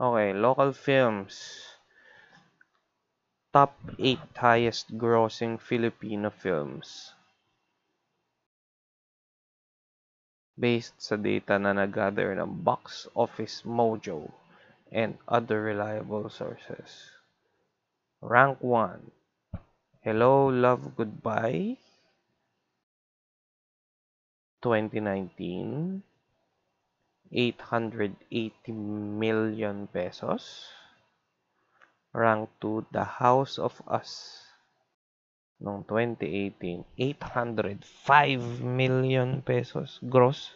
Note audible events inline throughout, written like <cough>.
Okay, local films. Top 8 highest grossing Filipino films. Based sa data na nag-gather ng Box Office Mojo and other reliable sources. Rank 1. Hello, Love, Goodbye. 2019. 880 million pesos. Rank 2, The House of Us. Noong 2018, 805 million pesos gross.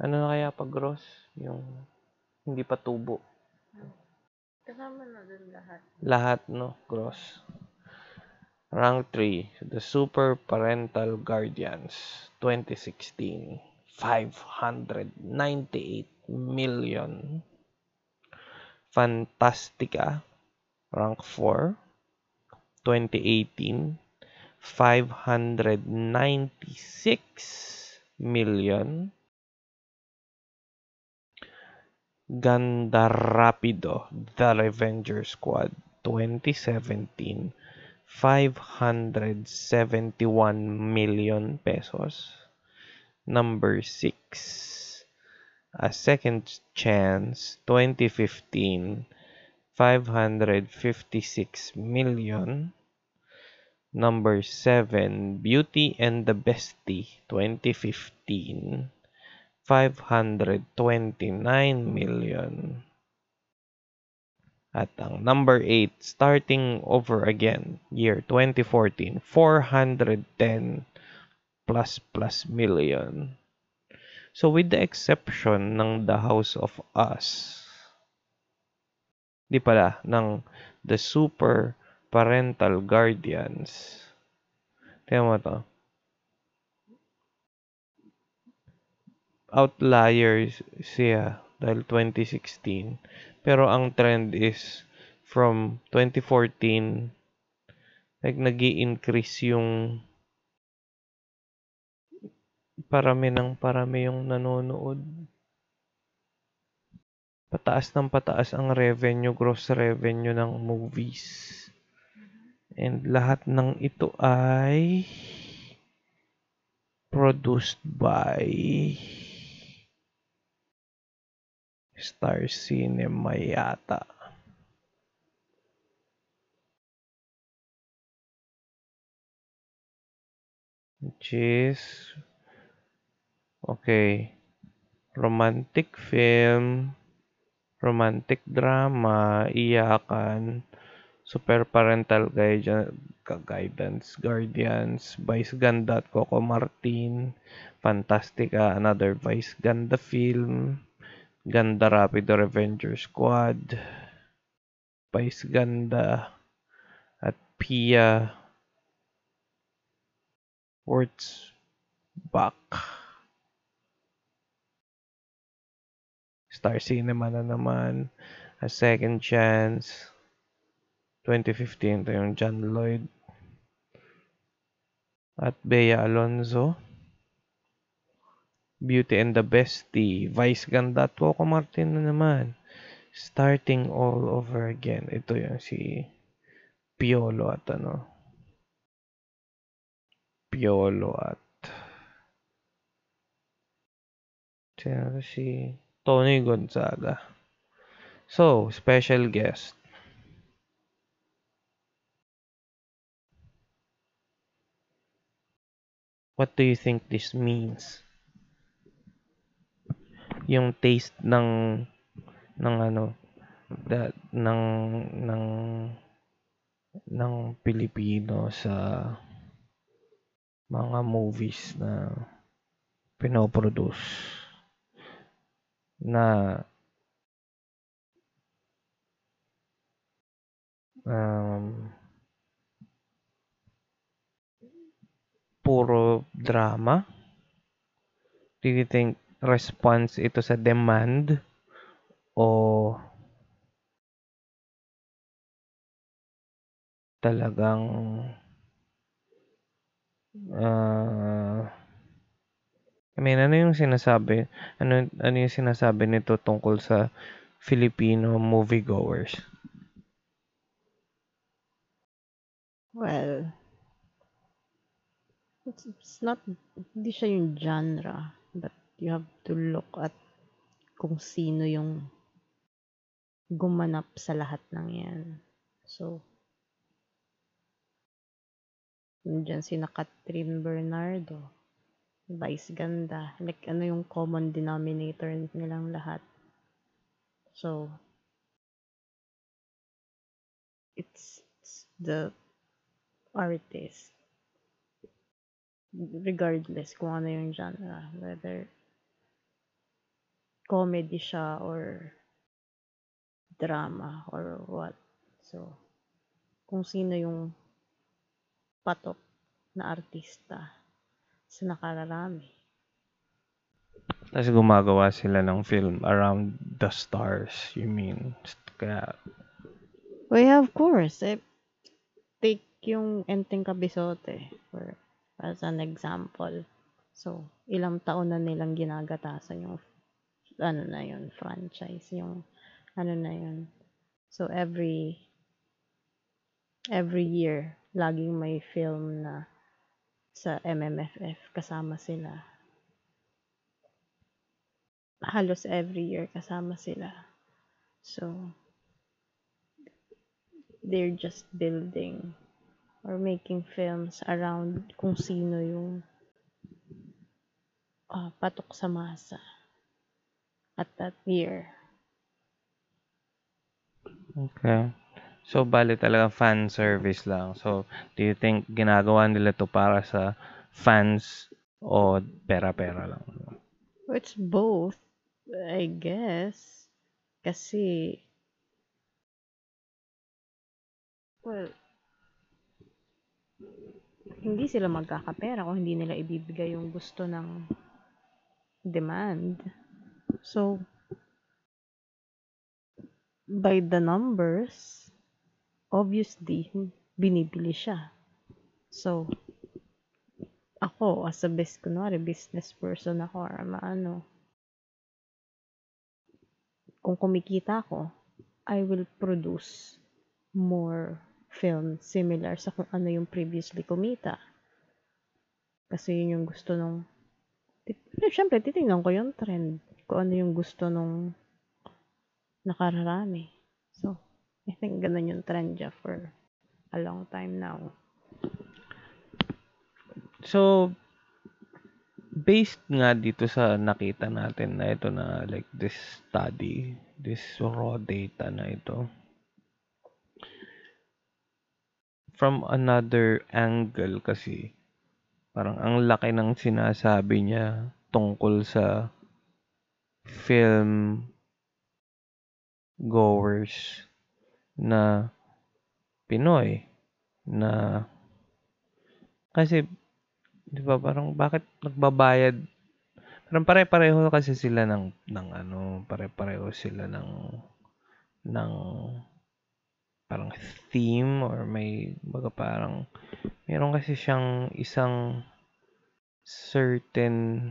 Ano na kaya pag gross? Yung hindi pa tubo. Kasama na dun lahat. Lahat, no? Gross. Rank 3, The Super Parental Guardians, 2016. 598 million. Fantastica, rank 4, 2018, 596 million. Ganda Rapido, The Revenger Squad, 2017, 571 million pesos. Number 6, A Second Chance, 2015, 556 million. Number 7, Beauty and the Bestie, 2015, 529 million. At ang number 8, Starting Over Again, year 2014, 410 plus plus million. So with the exception ng The House of Us, di pala, ng The Super Parental Guardians. Tingnan mo to. Outlier siya dahil 2016. Pero ang trend is from 2014 like nag increase yung parami ng parami yung nanonood. Pataas ng pataas ang revenue, gross revenue ng movies. And lahat ng ito ay produced by Star Cinema yata. Which is Okay. Romantic film, romantic drama, iyakan, super parental guidance, guardians, Vice Ganda at Coco Martin, Fantastica, another Vice Ganda film, Ganda Rapido Revenger Squad, Vice Ganda, at Pia Words Back. Star Cinema na naman. A Second Chance. 2015, ito yung John Lloyd. At Bea Alonzo. Beauty and the Bestie. Vice Ganda at Coco Martin na naman. Starting all over again. Ito yung si Piolo at ano. Piolo at si Tony Gonzaga. So, special guest. What do you think this means? Yung taste ng ng ano da, ng ng ng Pilipino sa mga movies na pinoproduce na um, puro drama? Do you think response ito sa demand o talagang uh, mean, ano yung sinasabi? Ano, ano yung sinasabi nito tungkol sa Filipino moviegoers? Well, it's, it's not, hindi siya yung genre, but you have to look at kung sino yung gumanap sa lahat ng yan. So, nandiyan si Catherine Bernardo, Vice Ganda, like ano yung common denominator nilang lahat. So, it's, it's the artist. Regardless kung ano yung genre whether comedy siya or drama or what. So kung sino yung patok na artista sa nakararami. Tapos gumagawa sila ng film around the stars, you mean? Kaya, well yeah, of course. Eh, take yung Enteng Kabisote for as an example. So ilang taon na nilang ginagatasan yung ano na yun franchise yung ano na yun. So every every year laging may film na sa MMFF kasama sila halos every year kasama sila so they're just building or making films around kung sino yung uh, patok sa masa at that year. okay. So, bali talaga fan service lang. So, do you think ginagawa nila to para sa fans o pera-pera lang? It's both, I guess. Kasi, well, hindi sila magkakapera kung hindi nila ibibigay yung gusto ng demand. So, by the numbers, obviously, binibili siya. So, ako, as a best, kunwari, business person ako, or maano, kung kumikita ako, I will produce more film similar sa kung ano yung previously kumita. Kasi yun yung gusto nung Siyempre, titingnan ko yung trend. Kung ano yung gusto nung nakararami. So, I think ganun yung trend niya for a long time now. So, based nga dito sa nakita natin na ito na like this study, this raw data na ito, from another angle kasi, parang ang laki ng sinasabi niya tungkol sa film goers na Pinoy na kasi 'di ba parang bakit nagbabayad? Parang pare-pareho kasi sila ng ng ano pare-pareho sila ng ng parang theme or may baga parang meron kasi siyang isang certain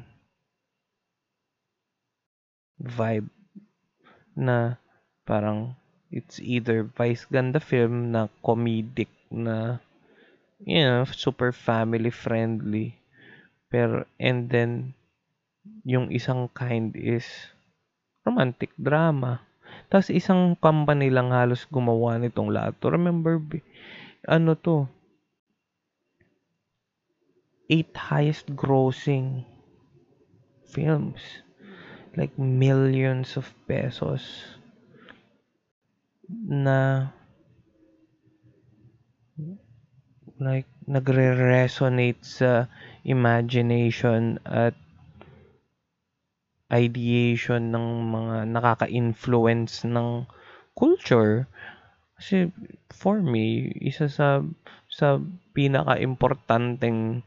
vibe na parang it's either Vice Ganda film na comedic na you know, super family friendly. Pero and then yung isang kind is romantic drama. Tapos isang company lang halos gumawa nitong lahat. To remember ano to? Eight highest grossing films like millions of pesos na like nagre-resonate sa imagination at ideation ng mga nakaka-influence ng culture. Kasi for me isa sa sa pinaka-importanteng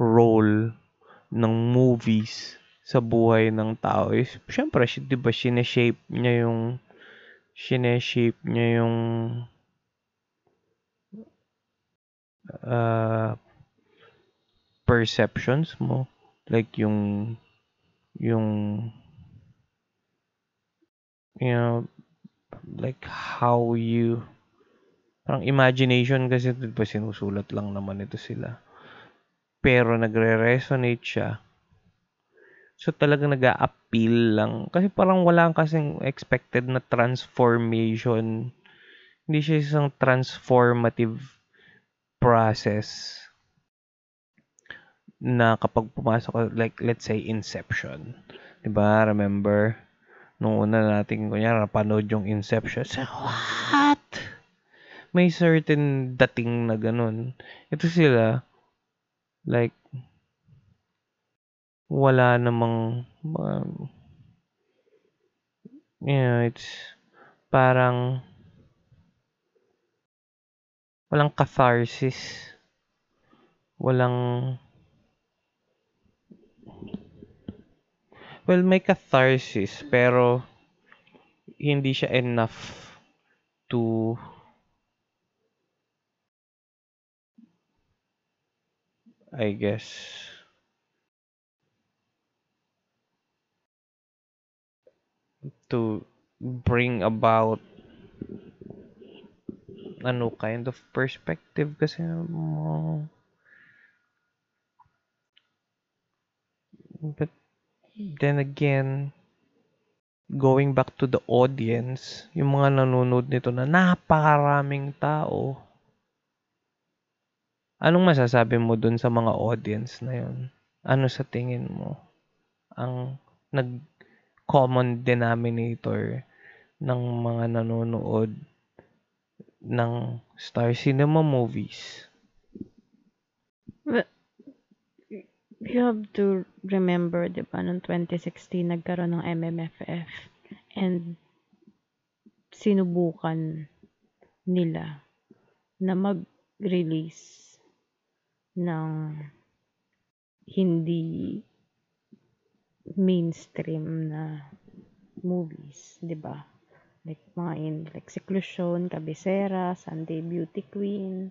role ng movies sa buhay ng tao is, syempre, 'di ba, shine-shape niya yung shine-shape niya yung uh, perceptions mo. Like yung yung you know, like how you parang imagination kasi di ba sinusulat lang naman ito sila pero nagre-resonate siya so talagang nag appeal lang. Kasi parang wala kasing expected na transformation. Hindi siya isang transformative process na kapag pumasok ka, like let's say Inception. 'di ba remember? Nung una nating kunyari napanood yung Inception. So, what? May certain dating na ganun. Ito sila like wala namang um, you know it's parang walang catharsis. Walang Well, may catharsis pero hindi siya enough to I guess to bring about ano kind of perspective kasi mo. But then again going back to the audience yung mga nanonood nito na napakaraming tao. Anong masasabi mo dun sa mga audience na yun? Ano sa tingin mo ang nag common denominator ng mga nanonood ng Star Cinema movies. You have to remember, di ba, noong 2016, nagkaroon ng MMFF and sinubukan nila na mag-release ng hindi mainstream na movies, di ba? Like mga in like Seclusion, Cabecera, Sunday Beauty Queen,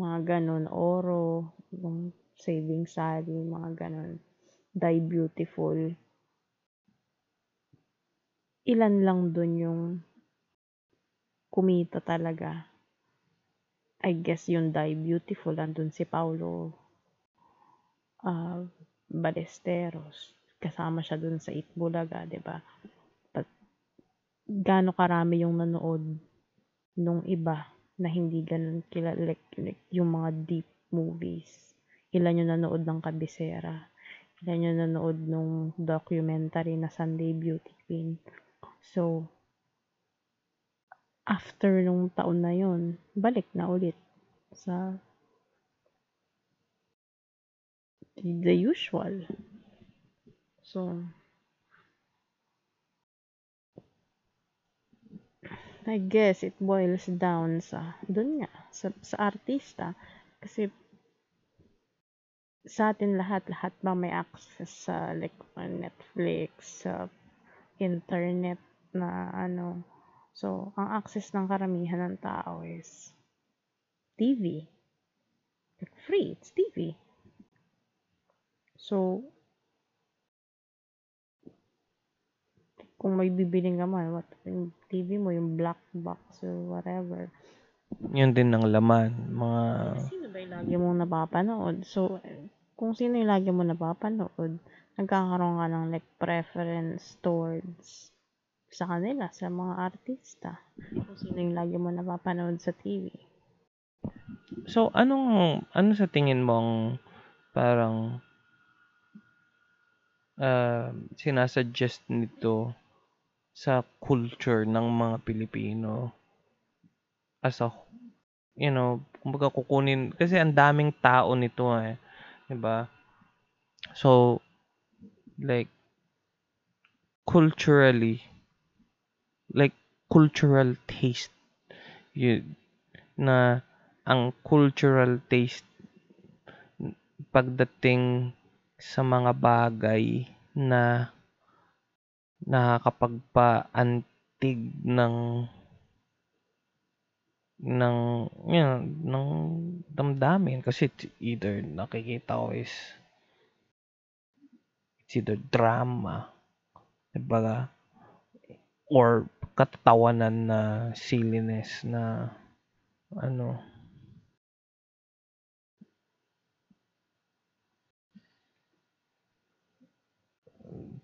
mga ganon, Oro, yung Saving Sally, mga ganon. Die Beautiful. Ilan lang dun yung kumita talaga. I guess yung Die Beautiful, andun si Paulo uh, Balesteros. Kasama siya dun sa Itbulaga, di ba? gaano karami yung nanood nung iba na hindi ganun kilala like, like, yung mga deep movies. Ilan yung nanood ng Kabisera. Ilan yung nanood nung documentary na Sunday Beauty Queen. So, after nung taon na yon balik na ulit sa the usual. So, I guess it boils down sa dun nga sa, sa artista. Kasi sa atin lahat lahat ba may access sa like Netflix sa internet na ano. So ang access ng karamihan ng tao is TV like free it's TV so kung may bibiling ka man, what, yung TV mo, yung black box or whatever. Yun din ang laman. Mga... Sino ba yung lagi mong napapanood? So, kung sino yung lagi mo napapanood, nagkakaroon ka ng like preference towards sa kanila, sa mga artista. Kung sino yung lagi mo napapanood sa TV. So, anong, ano sa tingin mong parang uh, sinasuggest nito sa culture ng mga Pilipino as a you know, kumbaga kukunin kasi ang daming tao nito eh, 'di ba? So like culturally like cultural taste yun, na ang cultural taste pagdating sa mga bagay na nakakapagpaantig ng ng know, ng damdamin kasi either nakikita ko is it's either drama diba or katatawanan na silliness na ano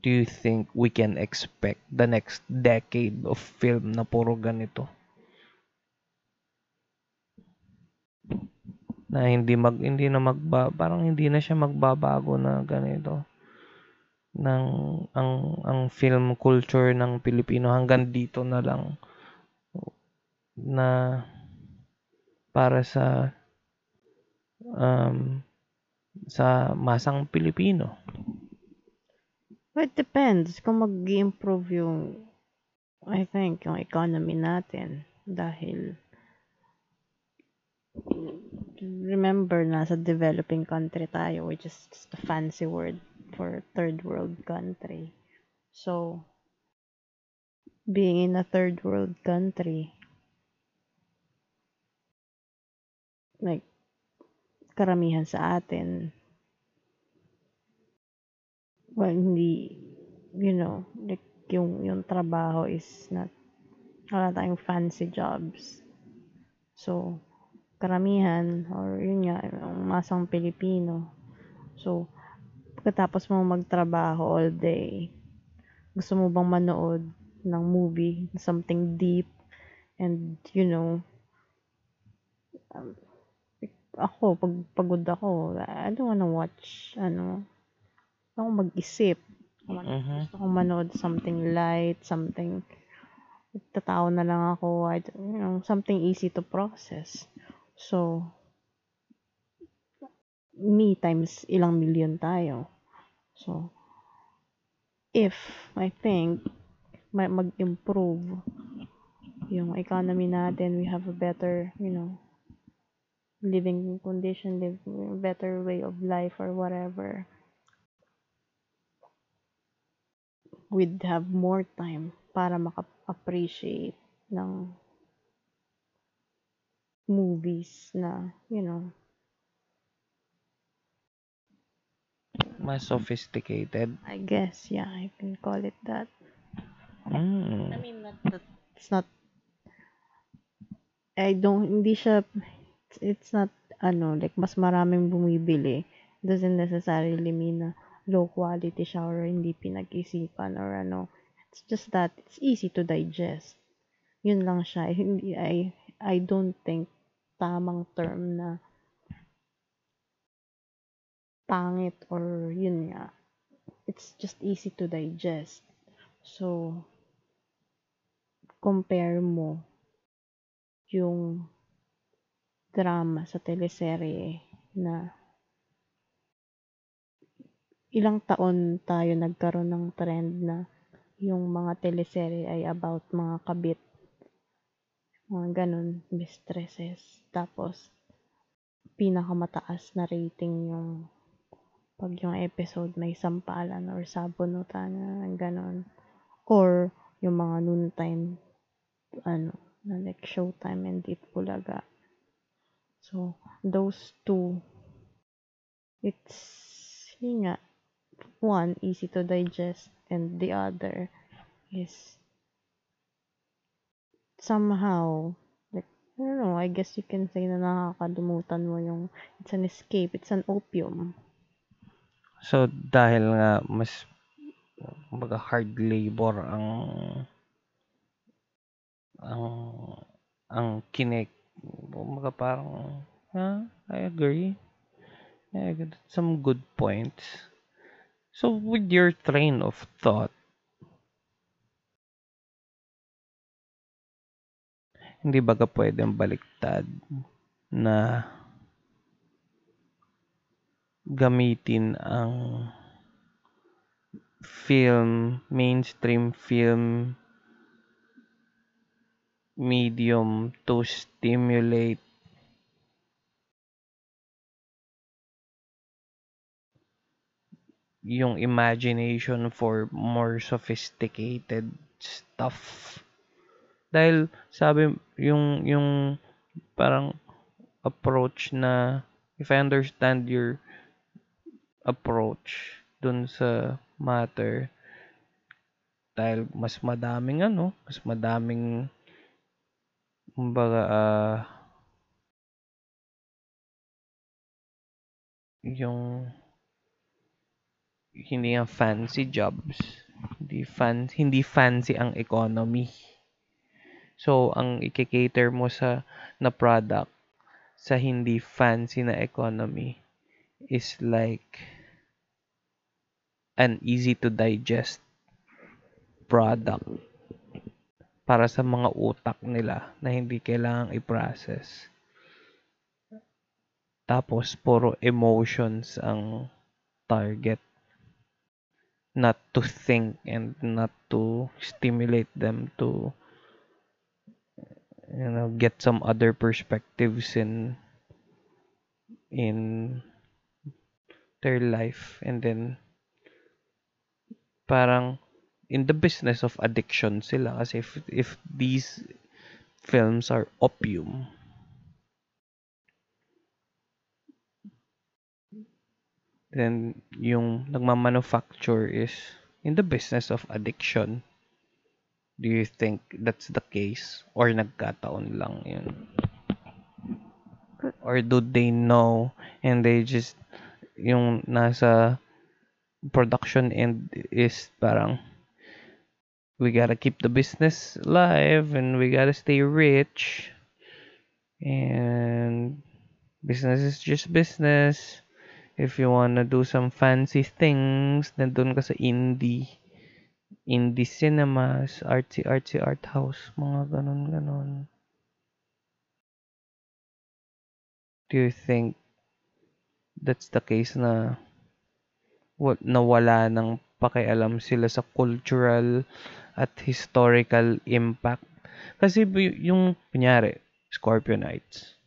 do you think we can expect the next decade of film na puro ganito? Na hindi mag hindi na magba parang hindi na siya magbabago na ganito ng ang ang film culture ng Pilipino hanggang dito na lang na para sa um, sa masang Pilipino. Well, it depends kung mag-improve yung I think yung economy natin dahil remember nasa developing country tayo which is just a fancy word for third world country. So being in a third world country like karamihan sa atin well hindi you know like yung yung trabaho is not wala tayong fancy jobs. So karamihan or yun nga yung masang Pilipino. So pagkatapos mo magtrabaho all day gusto mo bang manood ng movie something deep and you know um, ako pag pagod ako I don't wanna watch ano ako mag-isip. Mhm. gusto kong manood something light something tatawa na lang ako I, don't- you know, something easy to process. So me times ilang million tayo. So if I think may mag-improve yung economy natin we have a better you know living condition live better way of life or whatever we'd have more time para maka-appreciate ng movies na you know Mas sophisticated. I guess yeah I can call it that Mm. I mean not that it's not I don't hindi siya it's, it's not ano like mas maraming bumibili doesn't necessarily mean na low quality siya or hindi pinag-isipan or ano. It's just that it's easy to digest. Yun lang siya. Hindi I I don't think tamang term na pangit or yun nga. It's just easy to digest. So compare mo yung drama sa teleserye na ilang taon tayo nagkaroon ng trend na yung mga teleserye ay about mga kabit. Mga ganun mistresses tapos pinakamataas na rating yung pag yung episode may sampalan or sabunutan na ganun. Or yung mga noontime ano na like Showtime and Deep Bulaga. So, those two, it's, yun nga, one, easy to digest, and the other is somehow, like, I don't know, I guess you can say na nakakalimutan mo yung, it's an escape, it's an opium. So dahil nga mas kumbaga hard labor ang ang ang kinek kumbaga parang huh? I agree I agree. That's some good points so with your train of thought hindi ba ka pwedeng baliktad na gamitin ang film, mainstream film medium to stimulate yung imagination for more sophisticated stuff. Dahil sabi yung yung parang approach na if I understand your approach dun sa matter dahil mas madaming ano, mas madaming kumbaga ah yung hindi nga fancy jobs. Hindi fan hindi fancy ang economy. So ang i-cater mo sa na product sa hindi fancy na economy is like an easy to digest product para sa mga utak nila na hindi kailangang i-process. Tapos, puro emotions ang target. Not to think and not to stimulate them to you know get some other perspectives in in their life. And then parang in the business of addiction sila. Kasi if, if these films are opium then yung nagmamanufacture is in the business of addiction. Do you think that's the case? Or nagkataon lang yun? Or do they know and they just yung nasa production end is parang we gotta keep the business alive and we gotta stay rich and business is just business if you wanna do some fancy things, nandun ka sa indie, indie cinemas, artsy artsy art house, mga ganon ganon. Do you think that's the case na what nawala ng pakialam sila sa cultural at historical impact? Kasi yung kunyari, Scorpio Nights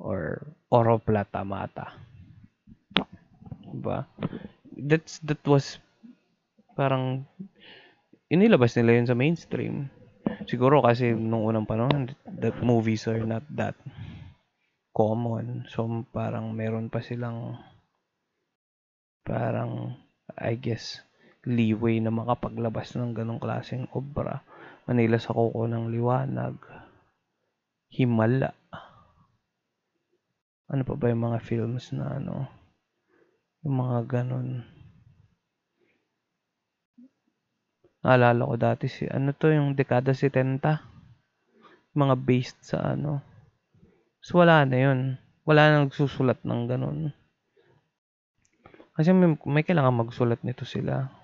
or Oro Plata Mata ba? That's that was parang inilabas nila yun sa mainstream. Siguro kasi nung unang panahon, that movies are not that common. So parang meron pa silang parang I guess leeway na makapaglabas ng ganong klaseng obra. Manila sa Koko ng Liwanag. Himala. Ano pa ba yung mga films na ano? Yung mga ganun. Naalala ko dati si, ano to, yung dekada 70. Mga based sa ano. So, wala na yun. Wala na nagsusulat ng ganun. Kasi may, may kailangan magsulat nito sila.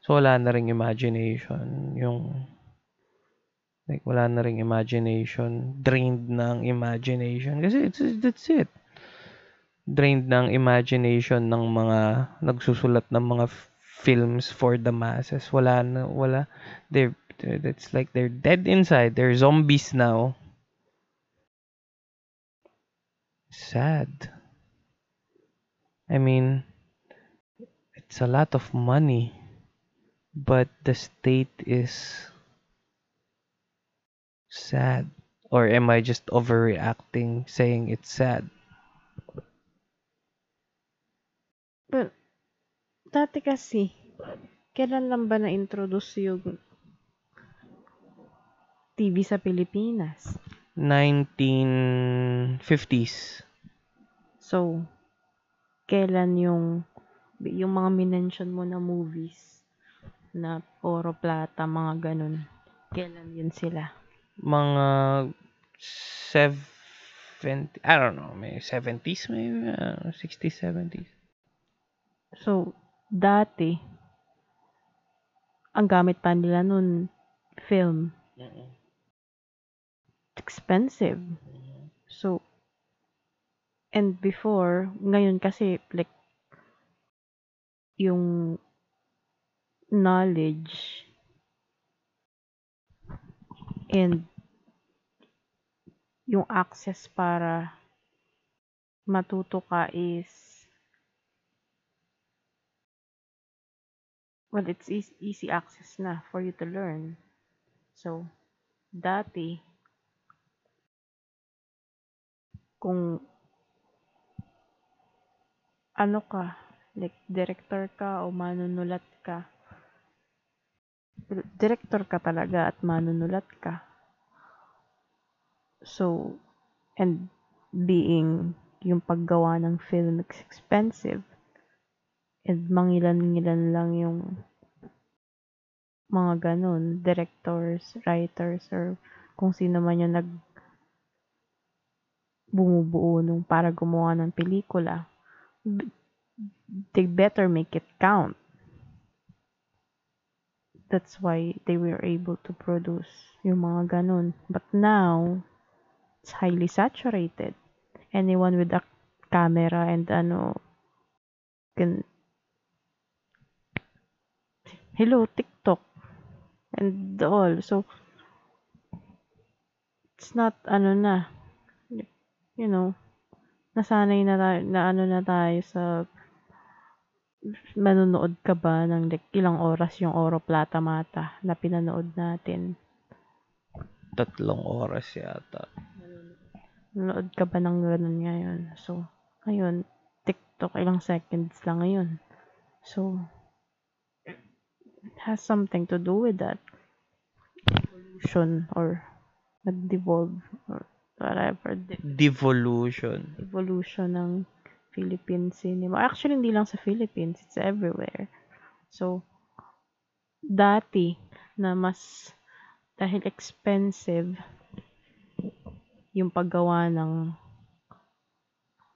So, wala na ring imagination. Yung, like, wala na ring imagination. Drained ng imagination. Kasi it's, that's it drained ng imagination ng mga nagsusulat ng mga films for the masses. Wala na, wala. They're, it's like they're dead inside. They're zombies now. Sad. I mean, it's a lot of money, but the state is sad. Or am I just overreacting saying it's sad? But, dati kasi, kailan lang ba na-introduce yung TV sa Pilipinas? 1950s. So, kailan yung yung mga minention mo na movies na Oro Plata, mga ganun. Kailan yun sila? Mga 70, I don't know, may 70s, maybe, uh, 60s, 70s. So, dati, ang gamit pa nila nun, film. Expensive. So, and before, ngayon kasi, like, yung knowledge and yung access para matuto ka is well, it's easy, easy access na for you to learn. So, dati, kung ano ka, like director ka o manunulat ka, director ka talaga at manunulat ka. So, and being yung paggawa ng film is expensive and mangilan-ngilan lang yung mga ganun, directors, writers, or kung sino man yung nag bumubuo nung para gumawa ng pelikula. They better make it count. That's why they were able to produce yung mga ganun. But now, it's highly saturated. Anyone with a camera and ano, can hello, TikTok and all. So, it's not ano na, you know, nasanay na tayo, na ano na tayo sa manonood ka ba ng like, ilang oras yung Oro Plata Mata na pinanood natin? Tatlong oras yata. Nanood ka ba ng ganun ngayon? So, ngayon, TikTok ilang seconds lang ngayon. So, has something to do with that. Evolution or nag-devolve or whatever. De- Devolution. evolution ng Philippine cinema. Actually, hindi lang sa Philippines. It's everywhere. So, dati na mas dahil expensive yung paggawa ng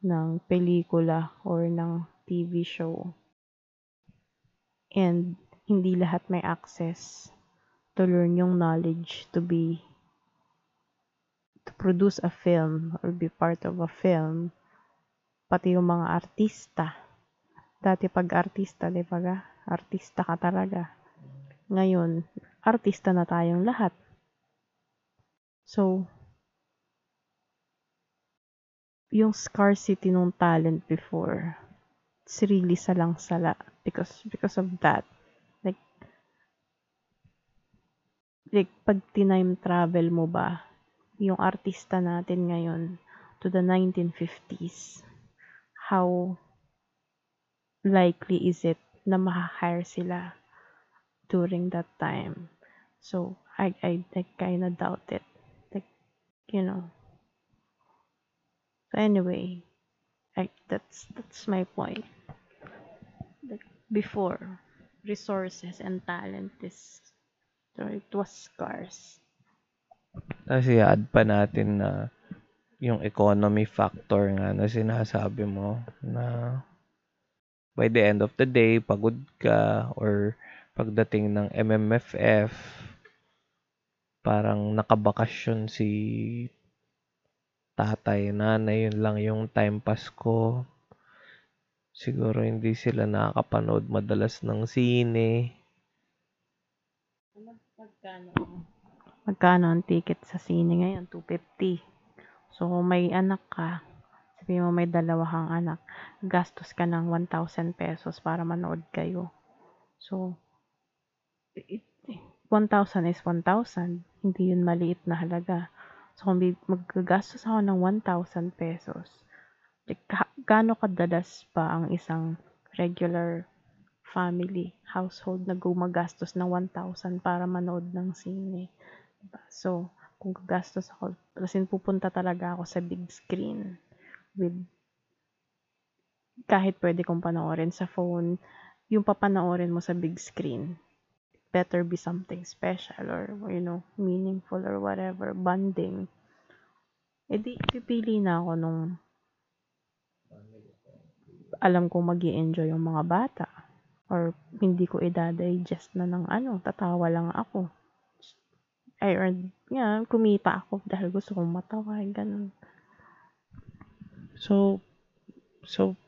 ng pelikula or ng TV show. And hindi lahat may access to learn yung knowledge to be to produce a film or be part of a film pati yung mga artista. Dati pag artista, di ba? Artista ka talaga. Ngayon, artista na tayong lahat. So, yung scarcity ng talent before, it's really salang-sala because because of that. Like, like pag time travel mo ba, yung artista natin ngayon to the 1950s, how likely is it na ma-hire sila during that time? So, I, I, I kind of doubt it. Like, you know. So anyway, I, that's that's my point. Like before, resources and talent is so it was scarce. Kasi add pa natin na yung economy factor nga na sinasabi mo na by the end of the day, pagod ka or pagdating ng MMFF, parang nakabakasyon si tatay, nanay, yun lang yung time pass ko. Siguro hindi sila nakakapanood madalas ng sine. Magkano? Magkano ang ticket sa sine ngayon? 250. So, kung may anak ka, sabi mo may dalawa kang anak, gastos ka ng 1,000 pesos para manood kayo. So, it, 1,000 is 1,000. Hindi yun maliit na halaga. So, kung maggagastos ako ng 1,000 pesos, gaano kadalas pa ang isang regular family, household na gumagastos ng 1,000 para manood ng sine. Diba? So, kung gagastos ako, kasi pupunta talaga ako sa big screen with kahit pwede kong panoorin sa phone, yung papanoorin mo sa big screen, better be something special or, you know, meaningful or whatever, bonding. E di, pipili na ako nung alam kong mag enjoy yung mga bata. Or hindi ko i-digest na ng ano, tatawa lang ako. I earned, yeah, kumita ako dahil gusto kong matawa, ganun. So, so,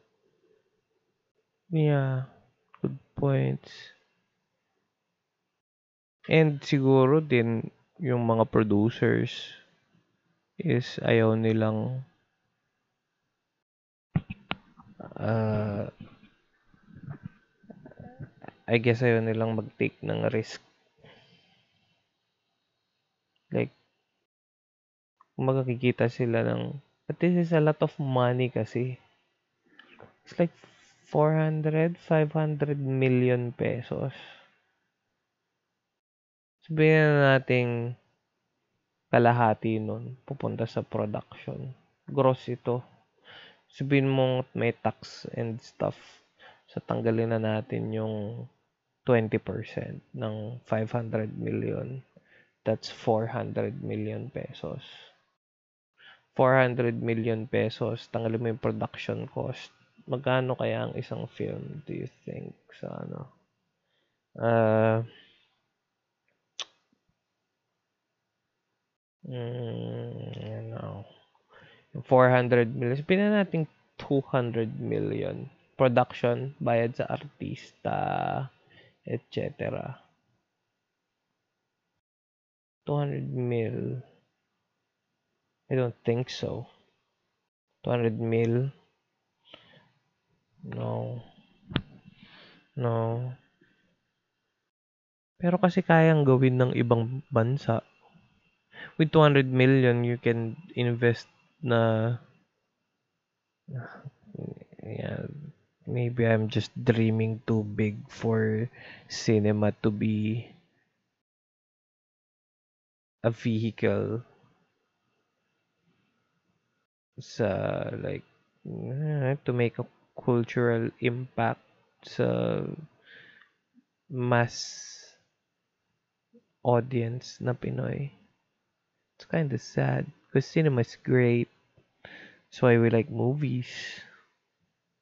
yeah, good points. And siguro din yung mga producers is ayaw nilang uh, I guess ayaw nilang mag-take ng risk. Like, kung makakikita sila ng, but this is a lot of money kasi. It's like 400, 500 million pesos. Sabihin na nating kalahati nun pupunta sa production. Gross ito. Sabihin mo may tax and stuff. So, tanggalin na natin yung 20% ng 500 million. That's 400 million pesos. 400 million pesos, tanggalin mo yung production cost. Magkano kaya ang isang film, do you think, sa ano? Uh, mm, ano, 400 million. Sabihin na natin 200 million. Production, bayad sa artista, etc. 200 mil. I don't think so. 200 mil. No. No. Pero kasi kayang gawin ng ibang bansa. With 200 million, you can invest na <laughs> yeah, maybe I'm just dreaming too big for cinema to be a vehicle sa like to make a cultural impact sa mass audience na Pinoy. It's kind of sad because cinema is great. That's why we like movies.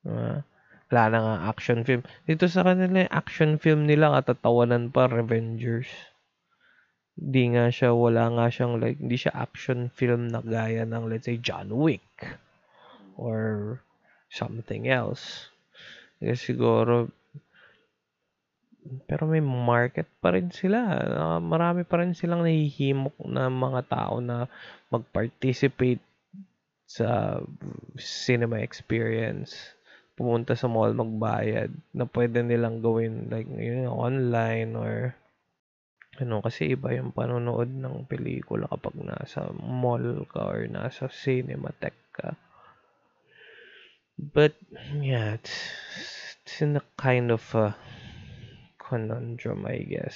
Uh, wala na nga action film. Dito sa kanila, action film nila katatawanan pa, Revengers. Hindi nga siya, wala nga siyang like, hindi siya action film na gaya ng let's say John Wick or something else. Kasi siguro pero may market pa rin sila. Uh, marami pa rin silang nahihimok na mga tao na mag-participate sa cinema experience. Pumunta sa mall magbayad na pwede nilang gawin like yun, online or ano kasi iba yung panonood ng pelikula kapag nasa mall ka or nasa cinematheque ka. But yeah, it's, it's in a kind of a conundrum, I guess.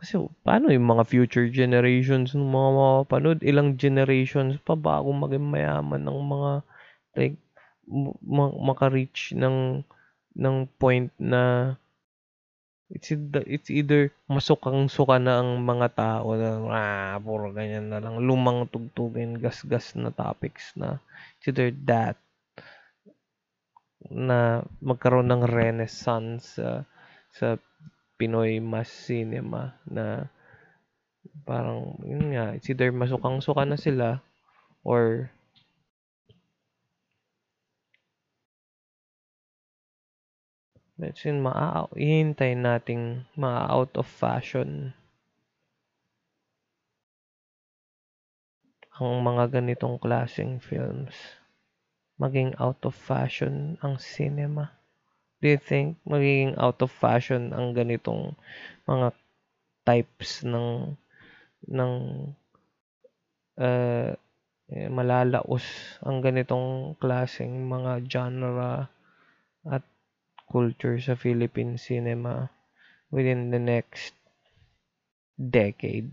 Kasi paano yung mga future generations ng mga mapapanood? Ilang generations pa bago maging mayaman ng mga like ma- maka-reach ng ng point na it's it's either masukang-suka na ang mga tao na ah, puro ganyan na lang lumang tugtugin gas-gas na topics na it's either that na magkaroon ng renaissance sa sa Pinoy mass cinema na parang yun nga it's either masukang-suka na sila or let's say maa ihintay nating ma out of fashion ang mga ganitong klaseng films maging out of fashion ang cinema? Do you think magiging out of fashion ang ganitong mga types ng ng uh, malalaos ang ganitong klaseng mga genre at culture sa Philippine cinema within the next decade?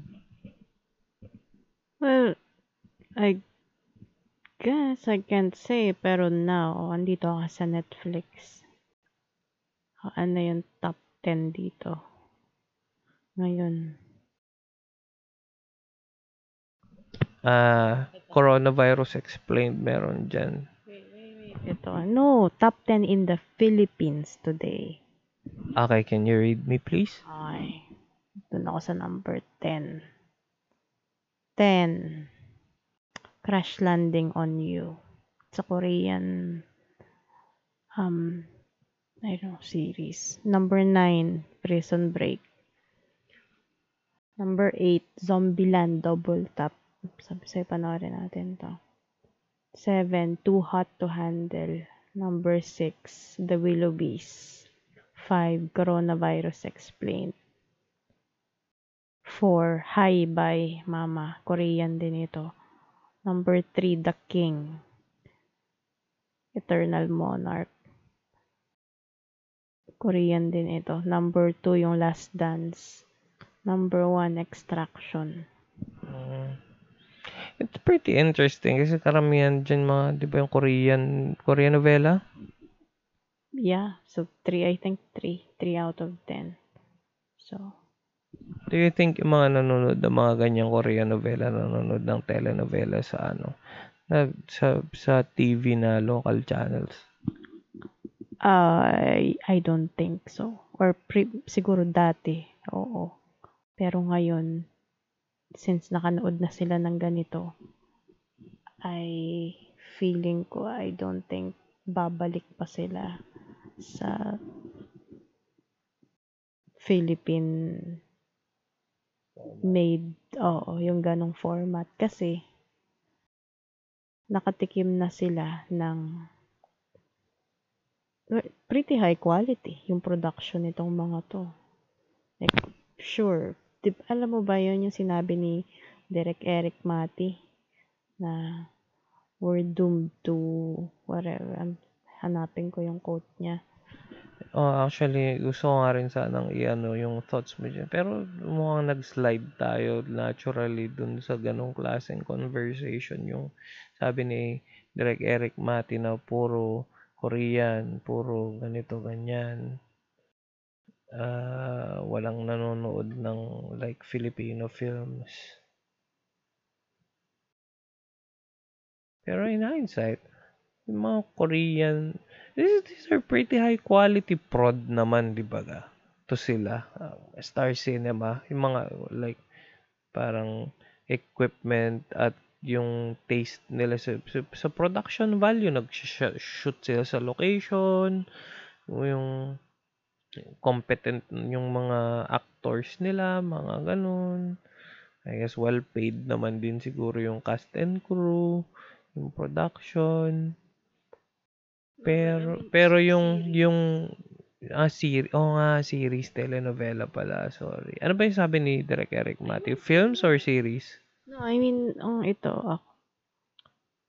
Well, I guess I can't say, pero now, andito ako sa Netflix. Ano yung top 10 dito? Ngayon. Ah, uh, coronavirus explained meron dyan. Ito. No, top 10 in the Philippines today. Okay, can you read me please? Ay. Doon ako sa number 10. 10. Crash Landing on You. Sa Korean um I don't know, series. Number 9, Prison Break. Number 8, Zombieland Double Tap. Sabi sa'yo, panoorin natin to. 7, Too Hot to Handle. Number 6, The Willoughbys. 5, Coronavirus Explained. 4, Hi Bye Mama. Korean din ito. Number 3, The King. Eternal Monarch. Korean din ito. Number 2, yung Last Dance. Number one, Extraction. Mm. It's pretty interesting kasi karamihan dyan mga, di ba yung Korean, Korean novela? Yeah, so 3, I think 3. 3 out of 10. So, Do you think yung mga nanonood ng mga ganyang Korean novela, nanonood ng telenovela sa ano, na, sa, sa TV na local channels? I I don't think so. Or pre, siguro dati, oo. Pero ngayon, since nakanood na sila ng ganito, I feeling ko, I don't think babalik pa sila sa Philippine made, oo, yung ganong format. Kasi, nakatikim na sila ng pretty high quality yung production nitong mga to. Like, sure, di, alam mo ba yun yung sinabi ni Derek Eric Mati na we're doomed to whatever. Hanapin ko yung quote niya. Oh, actually, gusto ko nga rin sanang i-ano yung thoughts mo dyan. Pero mukhang nag-slide tayo naturally dun sa ganong klaseng conversation. Yung sabi ni Direk Eric Mati na puro Korean, puro ganito, ganyan. Uh, walang nanonood ng like Filipino films. Pero in hindsight, yung mga Korean, these, these are pretty high quality prod naman, di ba ga? To sila. Uh, Star Cinema, yung mga like parang equipment at yung taste nila sa, sa, sa production value. Nag-shoot sila sa location, yung competent yung mga actors nila, mga ganun. I guess well paid naman din siguro yung cast and crew, yung production. Pero pero yung yung ah series, oh nga series telenovela pala, sorry. Ano ba yung sabi ni Derek Eric Matthew? Films or series? No, I mean, ang ito, ako.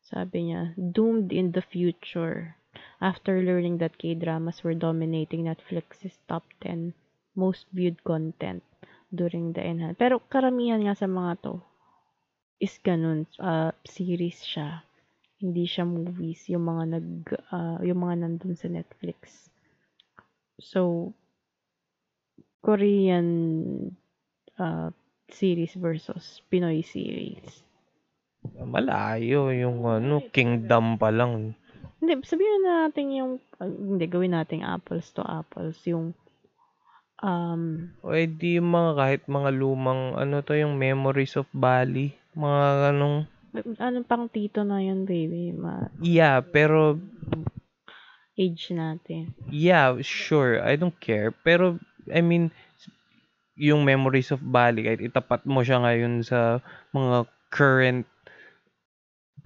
Sabi niya, doomed in the future. After learning that K-dramas were dominating Netflix's top 10 most viewed content during the enhance. Pero karamihan nga sa mga to is ganun, uh, series siya. Hindi siya movies, yung mga nag uh, yung mga nandun sa Netflix. So Korean uh, series versus Pinoy series. Malayo yung ano, Kingdom pa lang. Hindi, sabihin na natin yung, uh, hindi, gawin natin apples to apples, yung, um, o edi yung mga kahit mga lumang, ano to, yung Memories of Bali, mga anong, ano pang tito na yun, baby? Ma yeah, pero age natin. Yeah, sure. I don't care. Pero, I mean, yung Memories of Bali, kahit itapat mo siya ngayon sa mga current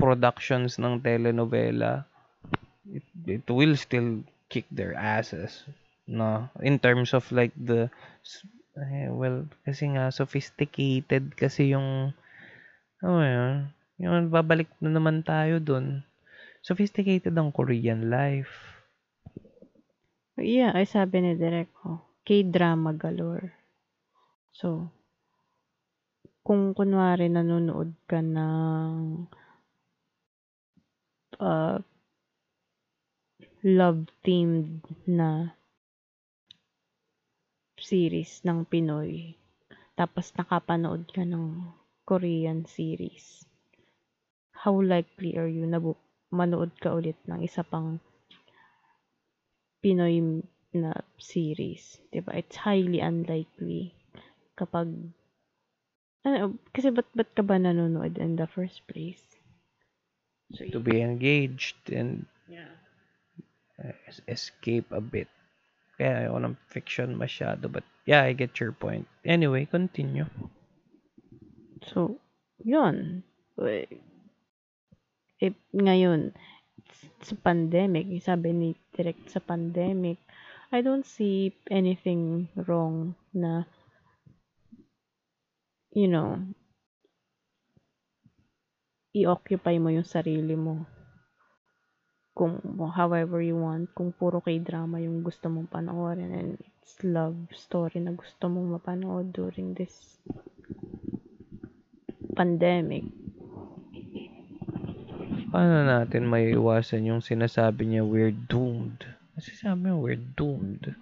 productions ng telenovela, it, it will still kick their asses. No? In terms of like the, eh, well, kasi nga, sophisticated kasi yung, oh yun, yung babalik na naman tayo dun. Sophisticated ang Korean life. Yeah, ay sabi ni Derek ko, K-drama galore. So, kung kunwari nanonood ka ng uh, love-themed na series ng Pinoy, tapos nakapanood ka ng Korean series, how likely are you na manood ka ulit ng isa pang Pinoy na series, 'di ba? It's highly unlikely kapag ano, kasi ba't, ba't ka ba nanonood in the first place? So, to be engaged and yeah. Escape a bit. Kaya ayoko ng fiction masyado. But yeah, I get your point. Anyway, continue. So, yun. Eh, ngayon, sa pandemic, sabi ni direct sa pandemic, I don't see anything wrong na you know i-occupy mo yung sarili mo kung however you want, kung puro K-drama yung gusto mong panoorin and it's love story na gusto mong mapanood during this pandemic. Paano natin may iwasan yung sinasabi niya we're doomed? Kasi sabi niya we're doomed.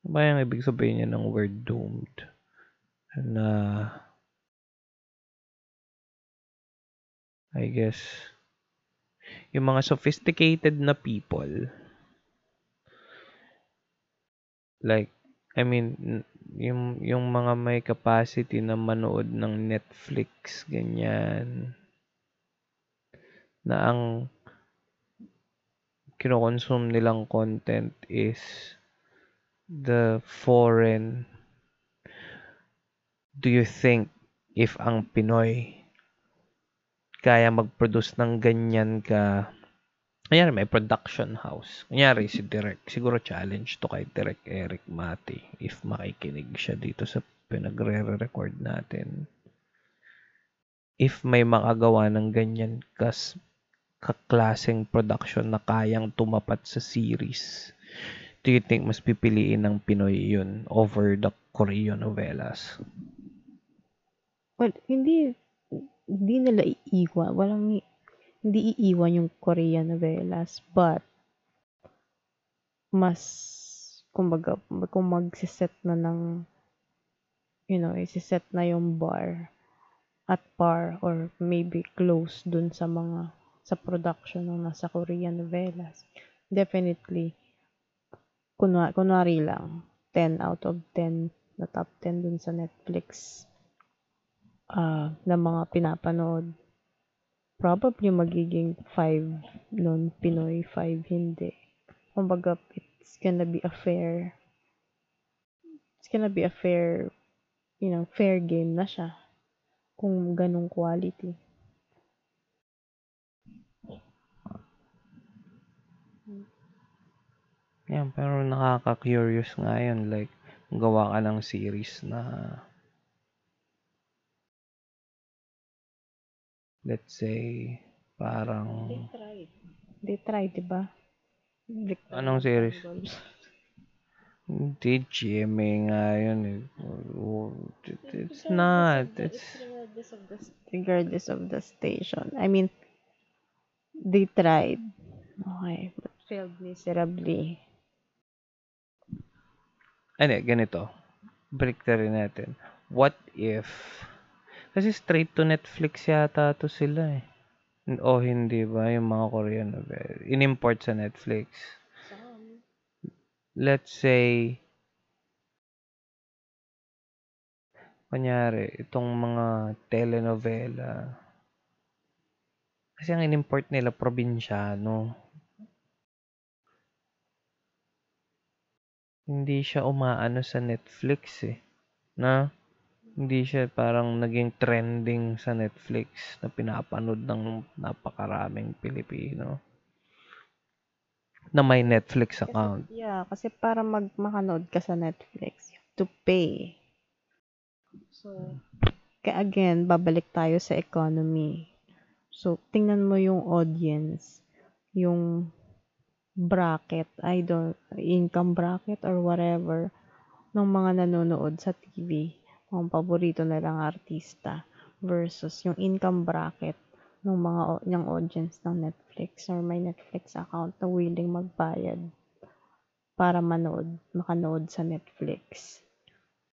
Ano ba yung ibig sabihin niya ng we're doomed? Na I guess yung mga sophisticated na people. Like I mean yung yung mga may capacity na manood ng Netflix ganyan. Na ang kinokonsume nilang content is the foreign. Do you think if ang Pinoy kaya mag-produce ng ganyan ka Kunyari, may production house. Kunyari, si Direk. Siguro challenge to kay Direk Eric Mati if makikinig siya dito sa pinagre-record natin. If may makagawa ng ganyan kas kaklaseng production na kayang tumapat sa series, do you think mas pipiliin ng Pinoy yun over the Korean novelas? Well, hindi hindi nila iiwan. Walang hindi iiwan yung Korean novelas, but mas kumbaga kung magsiset na ng you know, isiset na yung bar at par or maybe close dun sa mga sa production ng nasa Korean novelas. Definitely, kunwari, kunwari lang, 10 out of 10 na top 10 dun sa Netflix uh, na mga pinapanood probably magiging 5 nun Pinoy, 5 hindi. Kumbaga, it's gonna be a fair it's gonna be a fair you know, fair game na siya kung ganong quality. Yan, pero nakaka-curious nga yun. Like, gawa ka ng series na let's say, parang... They tried. They tried, di ba? Anong series? Hindi, GMA nga yun. Eh. It's not. It's... Regardless of the, regardless of the station. I mean, they tried. Okay, but failed miserably. Ano, ganito. Break na rin natin. What if kasi straight to Netflix yata to sila eh. O hindi ba yung mga Korean novel? In-import sa Netflix. Let's say, kunyari, itong mga telenovela. Kasi ang in-import nila, probinsyano. Hindi siya umaano sa Netflix eh. Na? Hindi siya parang naging trending sa Netflix na pinapanood ng napakaraming Pilipino na may Netflix account. Kasi, yeah, kasi para mag makanood ka sa Netflix, you have to pay. So, kaya again, babalik tayo sa economy. So, tingnan mo yung audience, yung bracket, I don't, income bracket or whatever, ng mga nanonood sa TV ang paborito nilang artista versus yung income bracket ng mga ng audience ng Netflix or may Netflix account na willing magbayad para manood, makanood sa Netflix.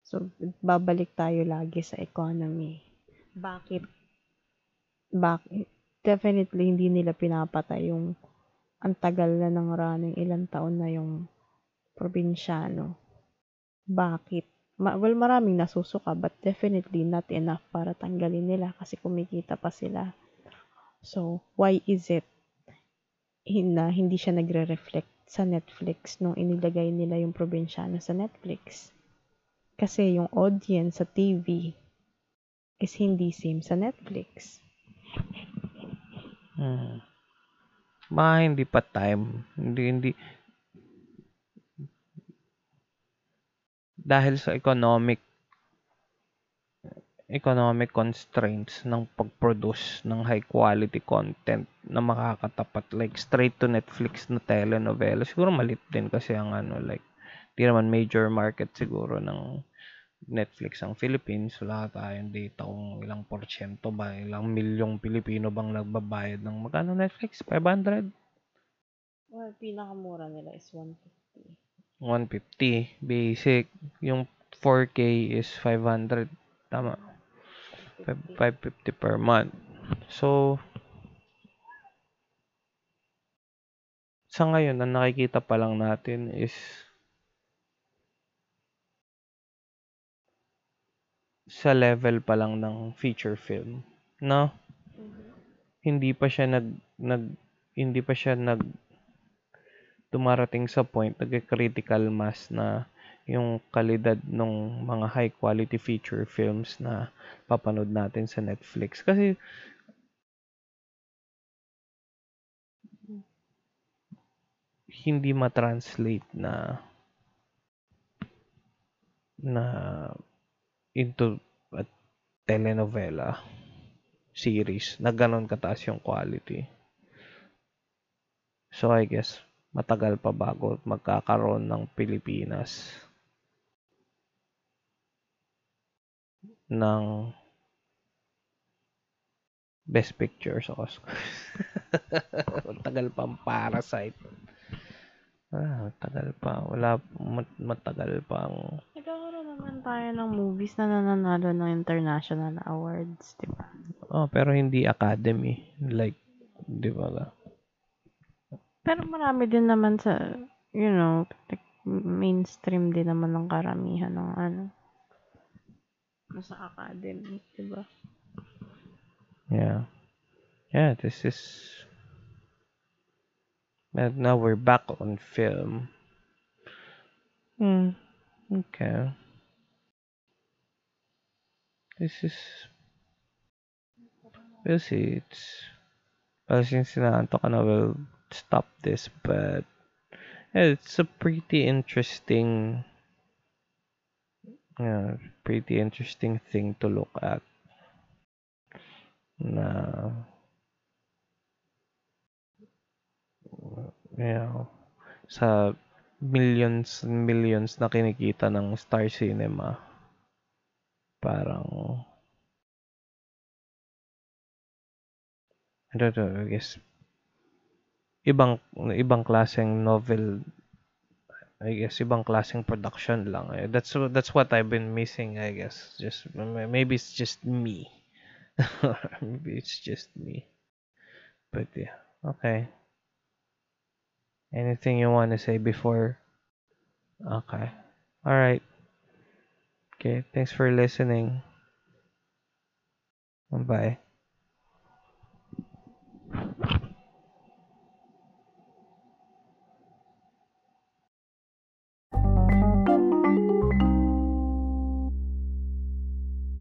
So, babalik tayo lagi sa economy. Bakit? Bakit? Definitely, hindi nila pinapatay yung ang tagal na ng running, ilang taon na yung probinsyano. Bakit? Ma- well, maraming nasusuka, but definitely not enough para tanggalin nila kasi kumikita pa sila. So, why is it na hindi siya nagre-reflect sa Netflix nung inilagay nila yung probinsyano sa Netflix? Kasi yung audience sa TV is hindi same sa Netflix. Hmm. Ma, hindi pa time. Hindi, hindi, dahil sa economic economic constraints ng pag-produce ng high quality content na makakatapat like straight to Netflix na telenovela. Siguro malit din kasi ang ano like di naman major market siguro ng Netflix ang Philippines. Wala tayong data kung ilang porsyento ba ilang milyong Pilipino bang nagbabayad ng magkano Netflix? 500 Well, pinakamura nila is 150. 150 basic yung 4K is 500 tama 50. 550 per month so sa ngayon ang nakikita pa lang natin is sa level pa lang ng feature film no Mhm. hindi pa siya nag nag hindi pa siya nag dumarating sa point nagka-critical mass na yung kalidad ng mga high quality feature films na papanood natin sa Netflix kasi hindi ma-translate na na into a telenovela series na ganun kataas yung quality. So I guess matagal pa bago magkakaroon ng Pilipinas ng Best Picture sa Oscars. matagal <laughs> pa ang Parasite. Ah, matagal pa. Wala, mat- matagal pa ang Nagkakaroon naman tayo ng movies na nananalo ng international awards, di ba? Oh, pero hindi academy. Like, di ba? Pero marami din naman sa, you know, like, mainstream din naman ng karamihan ng ano. Nasa academy, di ba? Yeah. Yeah, this is... And now we're back on film. Hmm. Okay. This is... We'll see. It's... Well, since inaantok ka na, we'll stop this. But... It's a pretty interesting... Yeah, pretty interesting thing to look at. Na... You sa millions and millions na kinikita ng Star Cinema. Parang... I don't know, I guess ibang ibang klaseng novel I guess ibang klaseng production lang eh. That's that's what I've been missing I guess. Just maybe it's just me. <laughs> maybe it's just me. But yeah, okay. Anything you want to say before? Okay. All right. Okay, thanks for listening. Bye.